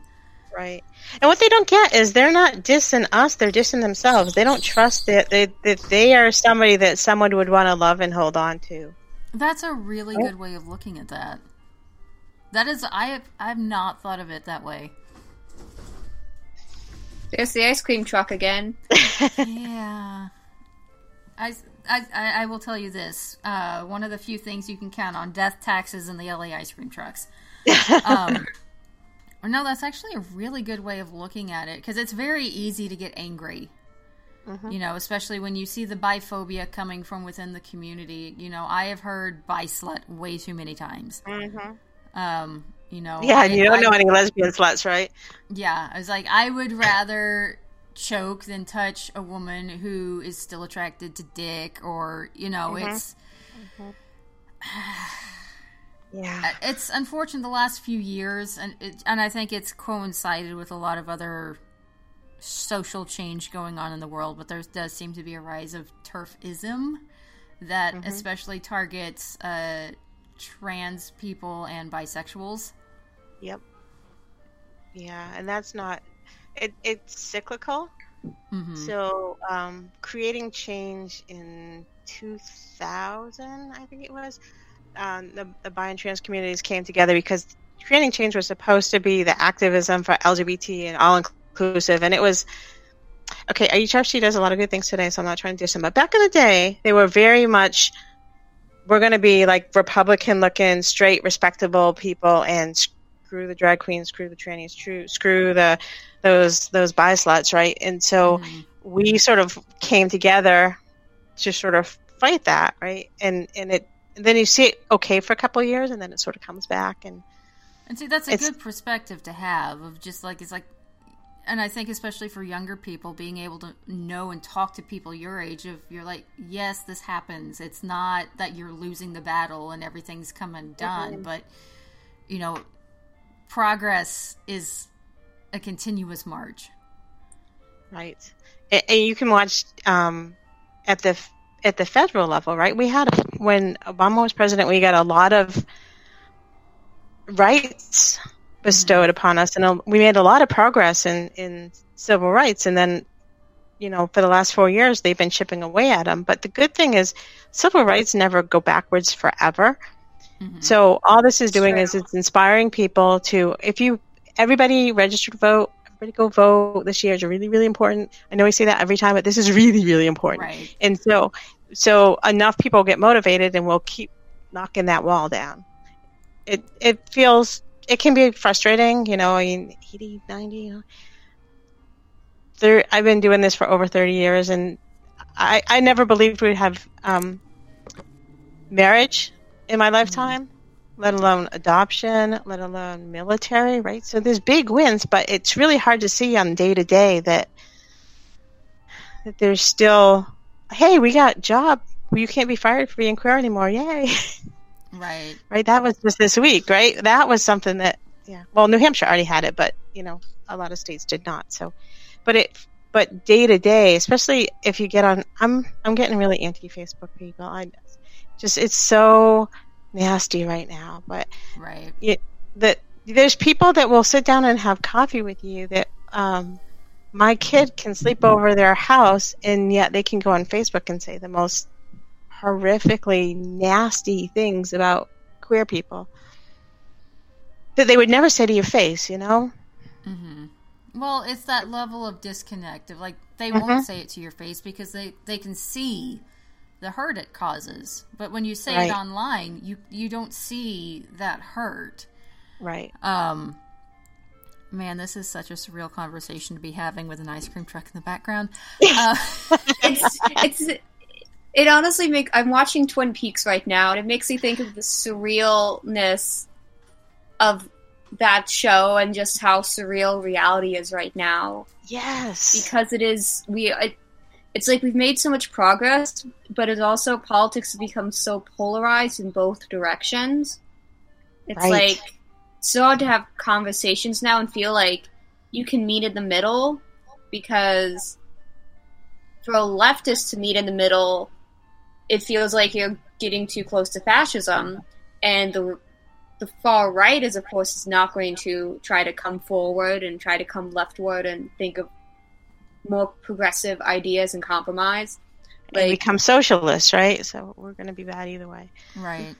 Right. And what they don't get is they're not dissing us, they're dissing themselves. They don't trust that they, that they are somebody that someone would want to love and hold on to. That's a really good way of looking at that. That is, I have, I have not thought of it that way. There's the ice cream truck again. yeah. I, I, I I will tell you this. Uh, one of the few things you can count on death taxes and the LA ice cream trucks. Um, no, that's actually a really good way of looking at it because it's very easy to get angry. Mm-hmm. You know, especially when you see the biphobia coming from within the community. You know, I have heard bi slut way too many times. Mm-hmm. Um, you know, Yeah, I- you don't I- know any lesbian sluts, right? yeah, I was like, I would rather choke than touch a woman who is still attracted to dick, or you know, mm-hmm. it's Yeah. it's unfortunate the last few years, and it, and I think it's coincided with a lot of other social change going on in the world. But there does seem to be a rise of TERFism that especially targets uh, trans people and bisexuals. Yep. Yeah, and that's not it it's cyclical. hmm So, um, creating change in 2000, I think it was, um, the, the bi and trans communities came together because creating change was supposed to be the activism for LGBT and all inclusive, and it was okay, HRC does a lot of good things today, so I'm not trying to diss them. But back in the day, they were very much we're going to be like Republican looking, straight, respectable people, and screw the drag queens, screw the trannies, screw, screw the those those bi sluts, right? And so mm-hmm. we sort of came together to sort of fight that, right? And and it and then you see it okay for a couple of years, and then it sort of comes back and. And see, that's a good perspective to have of just like it's like and I think especially for younger people, being able to know and talk to people your age, of you're like, yes, this happens. It's not that you're losing the battle and everything's come undone, mm-hmm. but you know, progress is a continuous march. Right, and, and you can watch um, at the at the federal level, right? We had when Obama was president, we got a lot of rights bestowed upon us, and we made a lot of progress in in civil rights. And then, you know, for the last four years, they've been chipping away at them. But the good thing is, civil rights never go backwards forever. Mm-hmm. So all this is doing is it's inspiring people to if you everybody register to vote. Everybody go vote this year is really, really important. I know we say that every time, but this is really, really important. Right. And so, so enough people get motivated, and we'll keep knocking that wall down. It it feels it can be frustrating, you know, I mean, 80, 90, you know. There, I've been doing this for over 30 years and I, I never believed we'd have um, marriage in my lifetime. Let alone adoption, let alone military, right? So there's big wins, but it's really hard to see on day to day that that there's still, hey, we got job. You can't be fired for being queer anymore. Yay. Right. Right. That was just this week, right? That was something that, yeah. Well, New Hampshire already had it, but you know, a lot of states did not. So, but it, but day to day, especially if you get on, I'm, I'm getting really anti Facebook people. I just, it's so nasty right now. But right. It, that there's people that will sit down and have coffee with you that, um, my kid can sleep over their house and yet they can go on Facebook and say the most horrifically nasty things about queer people that they would never say to your face, you know? Mm-hmm. Well, it's that level of disconnect of like they mm-hmm. won't say it to your face because they they can see the hurt it causes, but when you say right. it online, you you don't see that hurt. Right. Um. Man, this is such a surreal conversation to be having with an ice cream truck in the background. Uh, it's it's it honestly make I'm watching Twin Peaks right now, and it makes me think of the surrealness of that show and just how surreal reality is right now. Yes, because it is we. It, it's like we've made so much progress, but it's also politics has become so polarized in both directions. It's right. like so hard to have conversations now and feel like you can meet in the middle because for a leftist to meet in the middle it feels like you're getting too close to fascism, and the the far right is of course is not going to try to come forward and try to come leftward and think of more progressive ideas and compromise. Like, and become socialists, right? So we're going to be bad either way, right?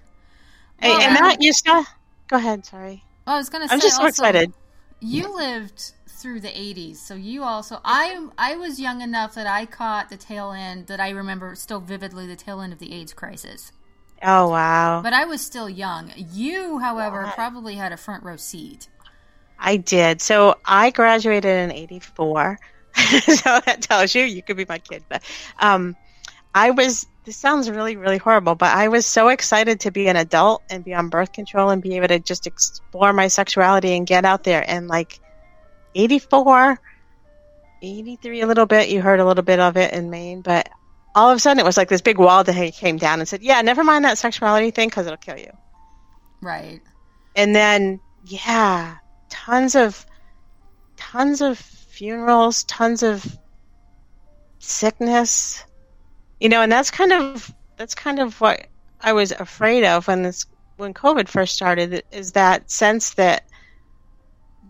Hey, well, and Matt, you still go ahead. Sorry, well, I was going to say. I'm just so excited. You lived through the 80s so you also i i was young enough that i caught the tail end that i remember still vividly the tail end of the aids crisis oh wow but i was still young you however probably had a front row seat i did so i graduated in 84 so that tells you you could be my kid but um i was this sounds really really horrible but i was so excited to be an adult and be on birth control and be able to just explore my sexuality and get out there and like 84, 83 a little bit. You heard a little bit of it in Maine, but all of a sudden it was like this big wall that came down and said, yeah, never mind that sexuality thing because it'll kill you. Right. And then, yeah, tons of, tons of funerals, tons of sickness, you know, and that's kind of, that's kind of what I was afraid of when this, when COVID first started is that sense that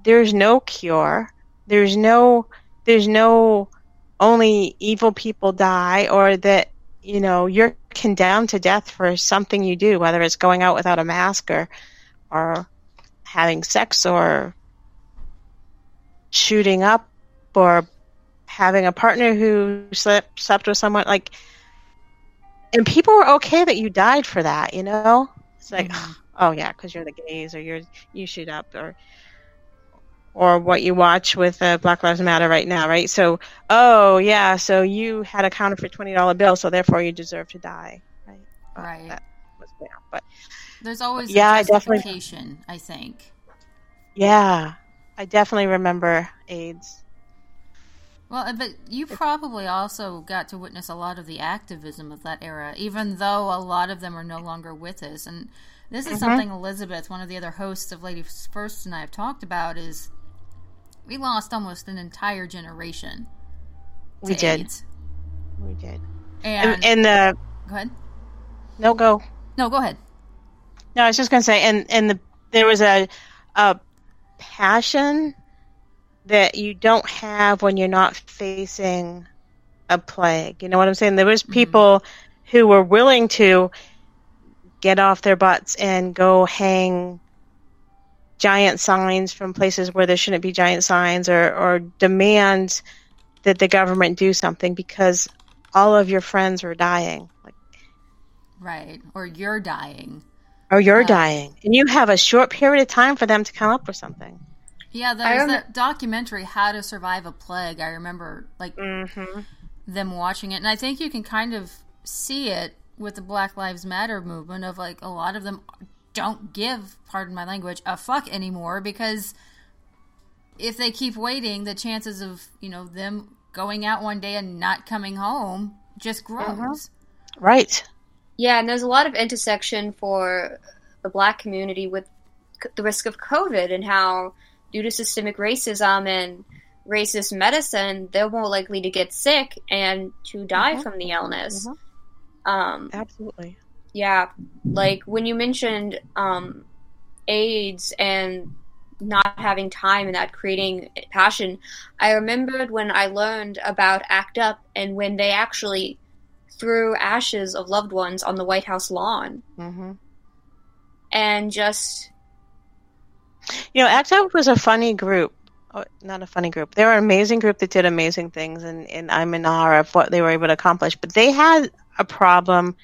there's no cure. There's no there's no only evil people die or that you know you're condemned to death for something you do whether it's going out without a mask or or having sex or shooting up or having a partner who slept slept with someone like, and people were okay that you died for that. You know, it's like, Mhm. oh yeah, because you're the gays or you're you shoot up or or what you watch with uh, Black Lives Matter right now, right? So, oh yeah, so you had a counterfeit twenty dollar bill, so therefore you deserve to die, right? Right. That was there, but There's always Yeah, a I definitely- I think. yeah, I definitely remember AIDS. Well, uh, but you probably also got to witness a lot of the activism of that era, even though a lot of them are no longer with us. And this is Mhm. something Elizabeth, one of the other hosts of Ladies First, and I have talked about is we lost almost an entire generation. To We did. AIDS. We did. And, And, and the go ahead. no go. No, go ahead. No, I was just gonna say, and and the there was a a passion that you don't have when you're not facing a plague. You know what I'm saying? There was people who were willing to get off their butts and go hang giant signs from places where there shouldn't be giant signs or, or demand that the government do something because all of your friends were dying. Like Right. Or you're dying. or you're Uh, dying, and you have a short period of time for them to come up with something. Yeah, I was that documentary, How to Survive a Plague. I remember, like, Mm-hmm. them watching it and i think you can kind of see it with the black lives matter movement of like a lot of them don't give pardon my language a fuck anymore because if they keep waiting the chances of you know them going out one day and not coming home just grows Right. Yeah, and there's a lot of intersection for the black community with c- the risk of COVID and how, due to systemic racism and racist medicine, they're more likely to get sick and to die Mhm. from the illness. Mhm. Um, Absolutely. yeah, like when you mentioned um, AIDS and not having time and that creating passion, I remembered when I learned about ACT UP and when they actually threw ashes of loved ones on the White House lawn Mm-hmm. and just You know, ACT UP was a funny group. Oh, not a funny group. They were an amazing group that did amazing things, and, and I'm in awe of what they were able to accomplish. But they had a problem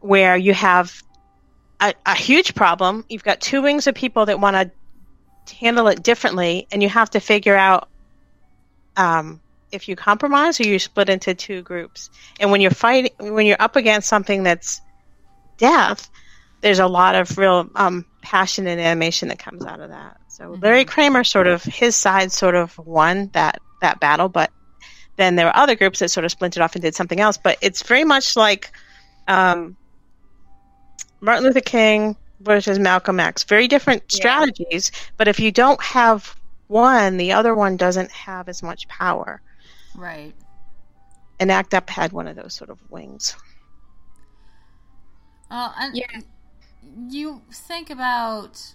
where you have a, a huge problem. You've got two wings of people that want to handle it differently, and you have to figure out um, if you compromise or you split into two groups. And when you're fighting, when you're up against something that's death, there's a lot of real um, passion and animation that comes out of that. So Mhm. Larry Kramer sort of his side sort of won that that battle, but then there were other groups that sort of splintered off and did something else. But it's very much like um, Martin Luther King versus Malcolm X. Very different Yeah. strategies, but if you don't have one, the other one doesn't have as much power. right And ACT UP had one of those sort of wings. uh, and Yeah. You think about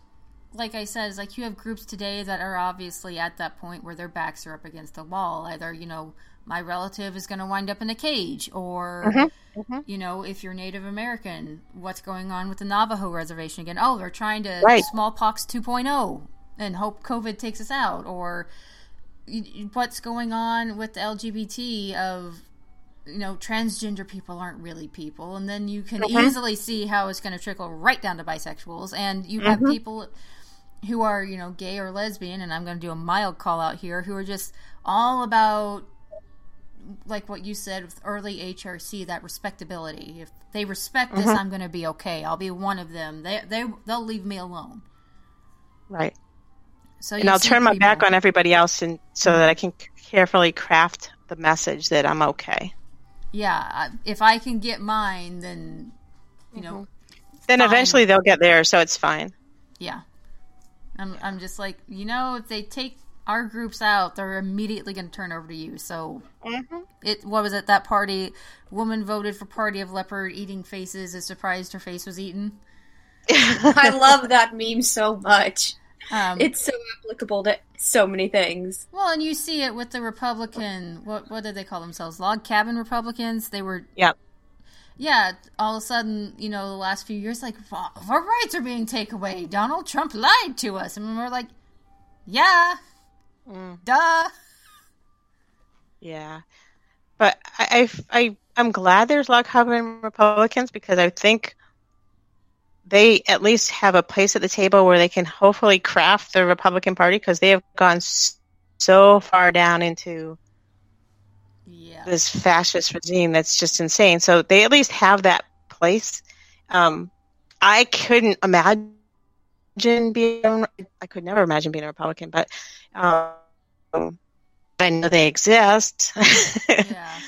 like i said is like you have groups today that are obviously at that point where their backs are up against the wall either you know my relative is going to wind up in a cage or Mhm, mhm. you know if you're native american what's going on with the navajo reservation again oh they're trying to Right. smallpox 2.0 and hope covid takes us out or what's going on with the lgbt of you know transgender people aren't really people and then you can Mhm. easily see how it's going to trickle right down to bisexuals and you have Mhm. people who are you know gay or lesbian and i'm going to do a mild call out here who are just all about like what you said with early hrc that respectability if they respect this Mhm. i'm going to be okay i'll be one of them they, they they'll leave me alone Right. so and I'll turn my people- back on everybody else, and so that I can carefully craft the message that I'm okay. Yeah if i can get mine then you know Then Fine. eventually they'll get there, so it's fine. Yeah. I'm I'm just like, you know, if they take our groups out, they're immediately going to turn over to you. So Mm-hmm. it what was it that party woman voted for party of leopard eating faces is surprised her face was eaten. I love that meme so much. Um, It's so applicable to so many things. well, and you see it with the Republican. What what did they call themselves? Log cabin Republicans. They were Yep. yeah. All of a sudden, you know, the last few years, like our rights are being taken away. Donald Trump lied to us, and we're like, yeah, Mm. duh. Yeah, but I, I, I I'm glad there's log cabin Republicans because I think they at least have a place at the table where they can hopefully craft the Republican Party because they have gone so far down into Yeah. this fascist regime that's just insane. So they at least have that place. Um, I couldn't imagine being. I could never imagine being a Republican, but um, I know they exist. Yeah.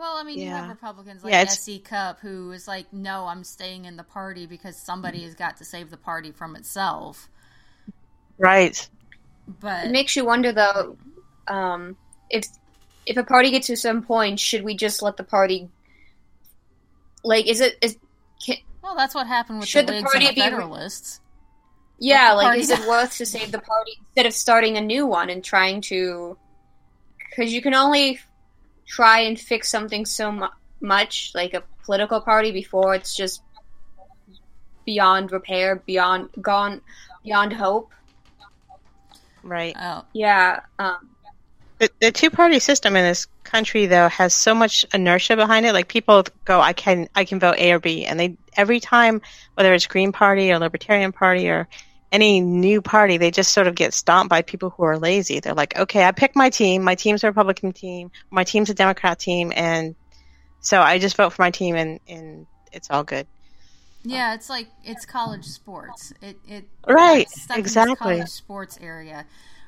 But- Well, I mean, you have Republicans like Yeah, it's- S.E. Cupp, who is like, no, I'm staying in the party because somebody has got to save the party from itself. right. But It makes you wonder though, um, if if a party gets to some point, should we just let the party? Like, is it is can, well, that's what happened with Should the the Whigs and party the be- Federalists. yeah, the like party is it worth to save the party instead of starting a new one and trying to? Because you can only try and fix something so mu- much, like a political party, before it's just beyond repair, beyond gone, beyond hope. Right. Oh, Yeah. Um, The, the two party system in this country though has so much inertia behind it. Like people go, I can I can vote A or B, and they every time whether it's Green Party or Libertarian Party or any new party, they just sort of get stomped by people who are lazy. They're like, okay, I pick my team. My team's a Republican team. My team's a Democrat team, and so I just vote for my team, and and it's all good. yeah, it's like it's college sports. It it Right, it's stuck in this exactly. college sports area.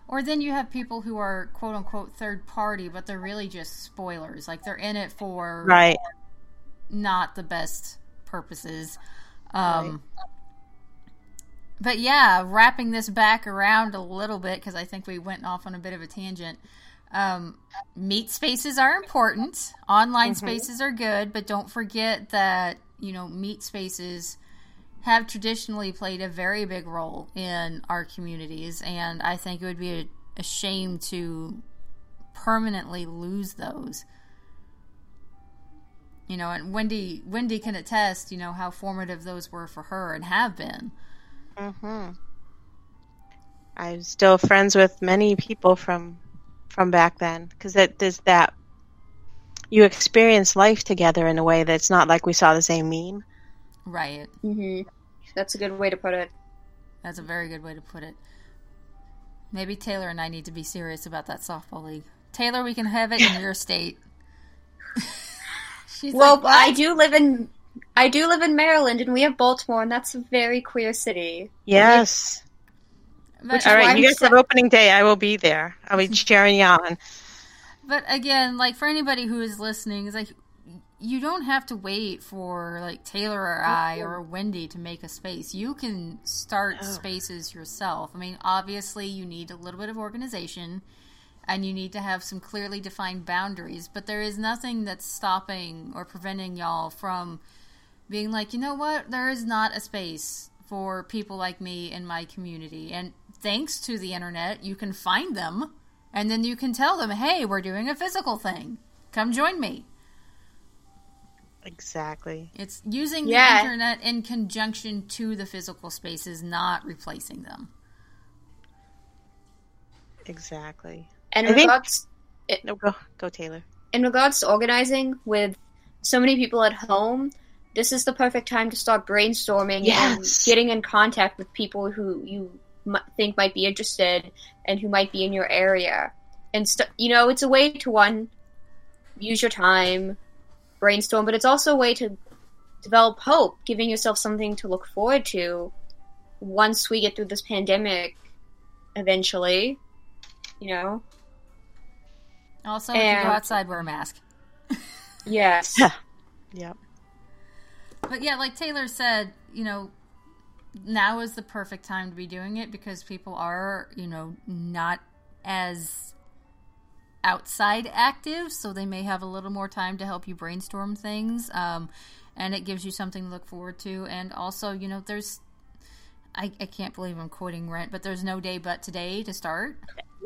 Or then you have people who are quote unquote third party, but they're really just spoilers. Like they're in it for Right. not the best purposes. Um, But yeah, wrapping this back around a little bit because I think we went off on a bit of a tangent. Um, meet spaces are important. Online spaces are good, but don't forget that you know meet spaces have traditionally played a very big role in our communities, and I think it would be a, a shame to permanently lose those you know and wendy wendy can attest you know how formative those were for her and have been hmm I'm still friends with many people from from back then because that there's that you experience life together in a way that's not like we saw the same meme. right mhm. That's a good way to put it. that's a very good way to put it maybe taylor and i need to be serious about that softball league taylor we can have it in your state She's Well, like, I do live in I do live in Maryland, and we have Baltimore, and that's a very queer city. Yes. But- Which is All why right, I'm you guys have opening day. I will be there. I'll be cheering you on. But again, like for anybody who is listening, it's like you don't have to wait for like Taylor or oh. I or Wendy to make a space. You can start oh. spaces yourself. I mean, obviously, you need a little bit of organization and you need to have some clearly defined boundaries, but there is nothing that's stopping or preventing y'all from being like, you know what, there is not a space for people like me in my community. And thanks to the internet, you can find them and then you can tell them, hey, we're doing a physical thing. Come join me. Exactly. It's using Yeah. the internet in conjunction to the physical spaces, not replacing them. Exactly. And I in think- regards No, go go Taylor. in regards to organizing with so many people at home, this is the perfect time to start brainstorming and getting in contact with people who you m- think might be interested and who might be in your area. And st- you know, it's a way to one use your time, brainstorm, but it's also a way to develop hope, giving yourself something to look forward to once we get through this pandemic eventually. You know? Also, if you And- go outside, wear a mask. Yes. Yep. But yeah, like Taylor said, you know, now is the perfect time to be doing it because people are, you know, not as outside active, so they may have a little more time to help you brainstorm things. Um, and it gives you something to look forward to. And also, you know, there's, I, I can't believe I'm quoting Rent, but there's no day but today to start.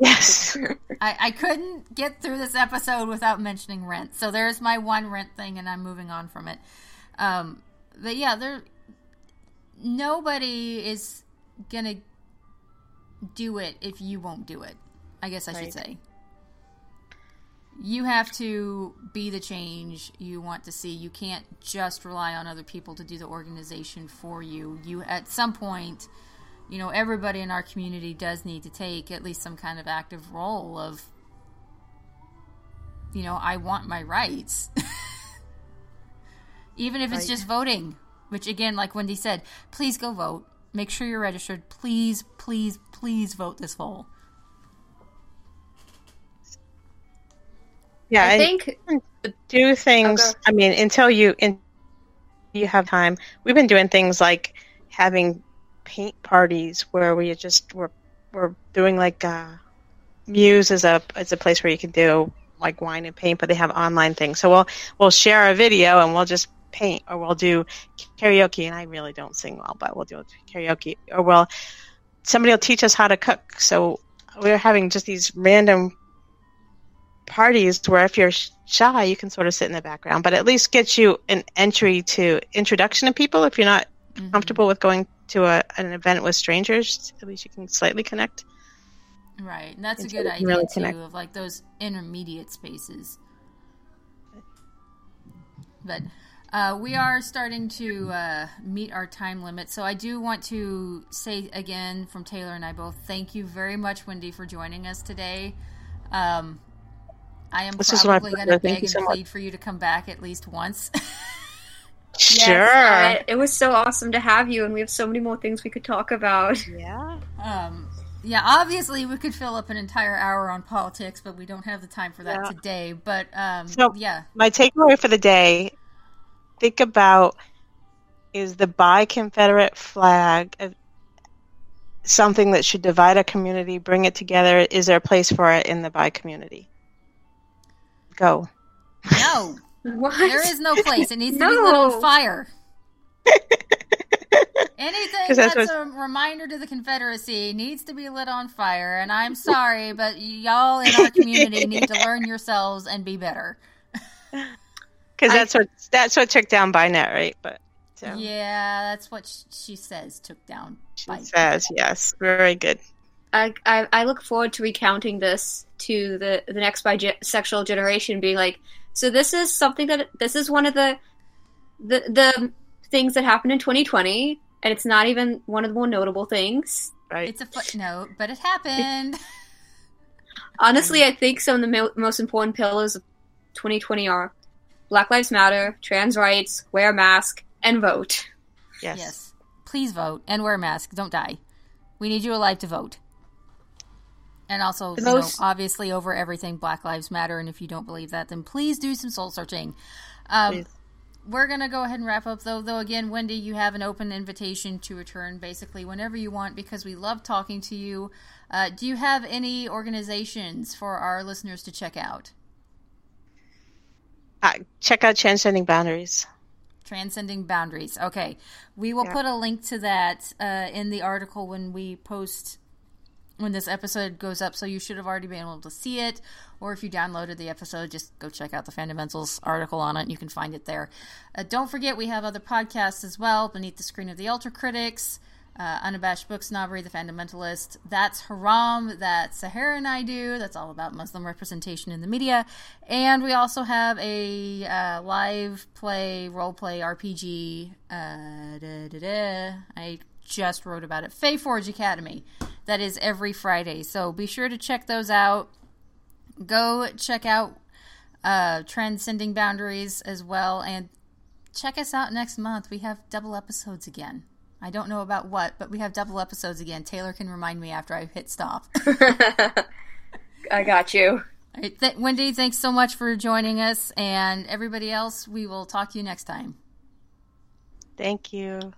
Yes. I, I couldn't get through this episode without mentioning rent. So there's my one rent thing, and I'm moving on from it. Um, but yeah, there nobody is gonna do it if you won't do it. I guess I should say. you have to be the change you want to see. You can't just rely on other people to do the organization for you. You at some point, you know, everybody in our community does need to take at least some kind of active role of you know, I want my rights. Even if it's right. just voting, which again, like Wendy said, please go vote. Make sure you're registered. Please, please, please vote this fall. Yeah, I think do things. I mean, until you in, you have time. We've been doing things like having paint parties where we just we're we're doing like uh, Muse is a is a place where you can do like wine and paint, but they have online things. So we'll we'll share a video and we'll just paint, or we'll do karaoke. And I really don't sing well, but we'll do karaoke, or we'll somebody will teach us how to cook. So we're having just these random parties where if you're shy, you can sort of sit in the background, but at least get you an entry to introduction to people. If you're not mm-hmm. comfortable with going to a, an event with strangers, at least you can slightly connect. Right, and that's a good idea really too of like those intermediate spaces. But uh, we are starting to uh, meet our time limit, so I do want to say again from Taylor and I both, thank you very much, Wendy, for joining us today. Um, I am this probably going to beg and so plead for you to come back at least once. sure. Yes, it was so awesome to have you, and we have so many more things we could talk about. Yeah. Um, yeah, obviously we could fill up an entire hour on politics, but we don't have the time for that yeah. today. But um, so yeah, my takeaway for the day: think about is the bi Confederate flag something that should divide a community, bring it together? Is there a place for it in the bi community? Go. No. what? There is no place. It needs no. to be lit on fire. Anything that's, that's a reminder to the Confederacy needs to be lit on fire. And I'm sorry, but y'all in our community need to learn yourselves and be better. Because that's what that's what took down BiNet, right? But so. yeah, that's what she says took down. She says yes, very good. I, I, I look forward to recounting this to the the next bisexual generation, being like, so this is something that this is one of the the the things that happened in 2020 and it's not even one of the more notable things. Right. It's a footnote, but it happened. Honestly, I think some of the mo- most important pillars of 2020 are Black Lives Matter, trans rights, wear a mask, and vote. Yes. Yes. Please vote and wear a mask. Don't die. We need you alive to vote. And also, most... know, obviously, over everything, Black Lives Matter. And if you don't believe that, then please do some soul searching. Um, we're gonna go ahead and wrap up though. Though again, Wendy, you have an open invitation to return basically whenever you want because we love talking to you. Uh, do you have any organizations for our listeners to check out? Uh, check out Transcending Boundaries. Transcending Boundaries. Okay, we will yeah. put a link to that uh, in the article when we post when this episode goes up, so you should have already been able to see it. Or if you downloaded the episode, just go check out the Fandomentals article on it, and you can find it there. Uh, don't forget, we have other podcasts as well beneath the screen of the Ultra Critics. Uh, Unabashed Book Snobbery, The Fundamentalist. That's Haram, that Sahara and I do. That's all about Muslim representation in the media. And we also have a uh, live play, role play RPG. Uh. I just wrote about it. Fae Forge Academy. That is every Friday. So be sure to check those out. Go check out uh, Transcending Boundaries as well. And check us out next month. We have double episodes again. I don't know about what, but we have double episodes again. Taylor can remind me after I hit stop. I got you. Th- Wendy, thanks so much for joining us. And everybody else, we will talk to you next time. Thank you.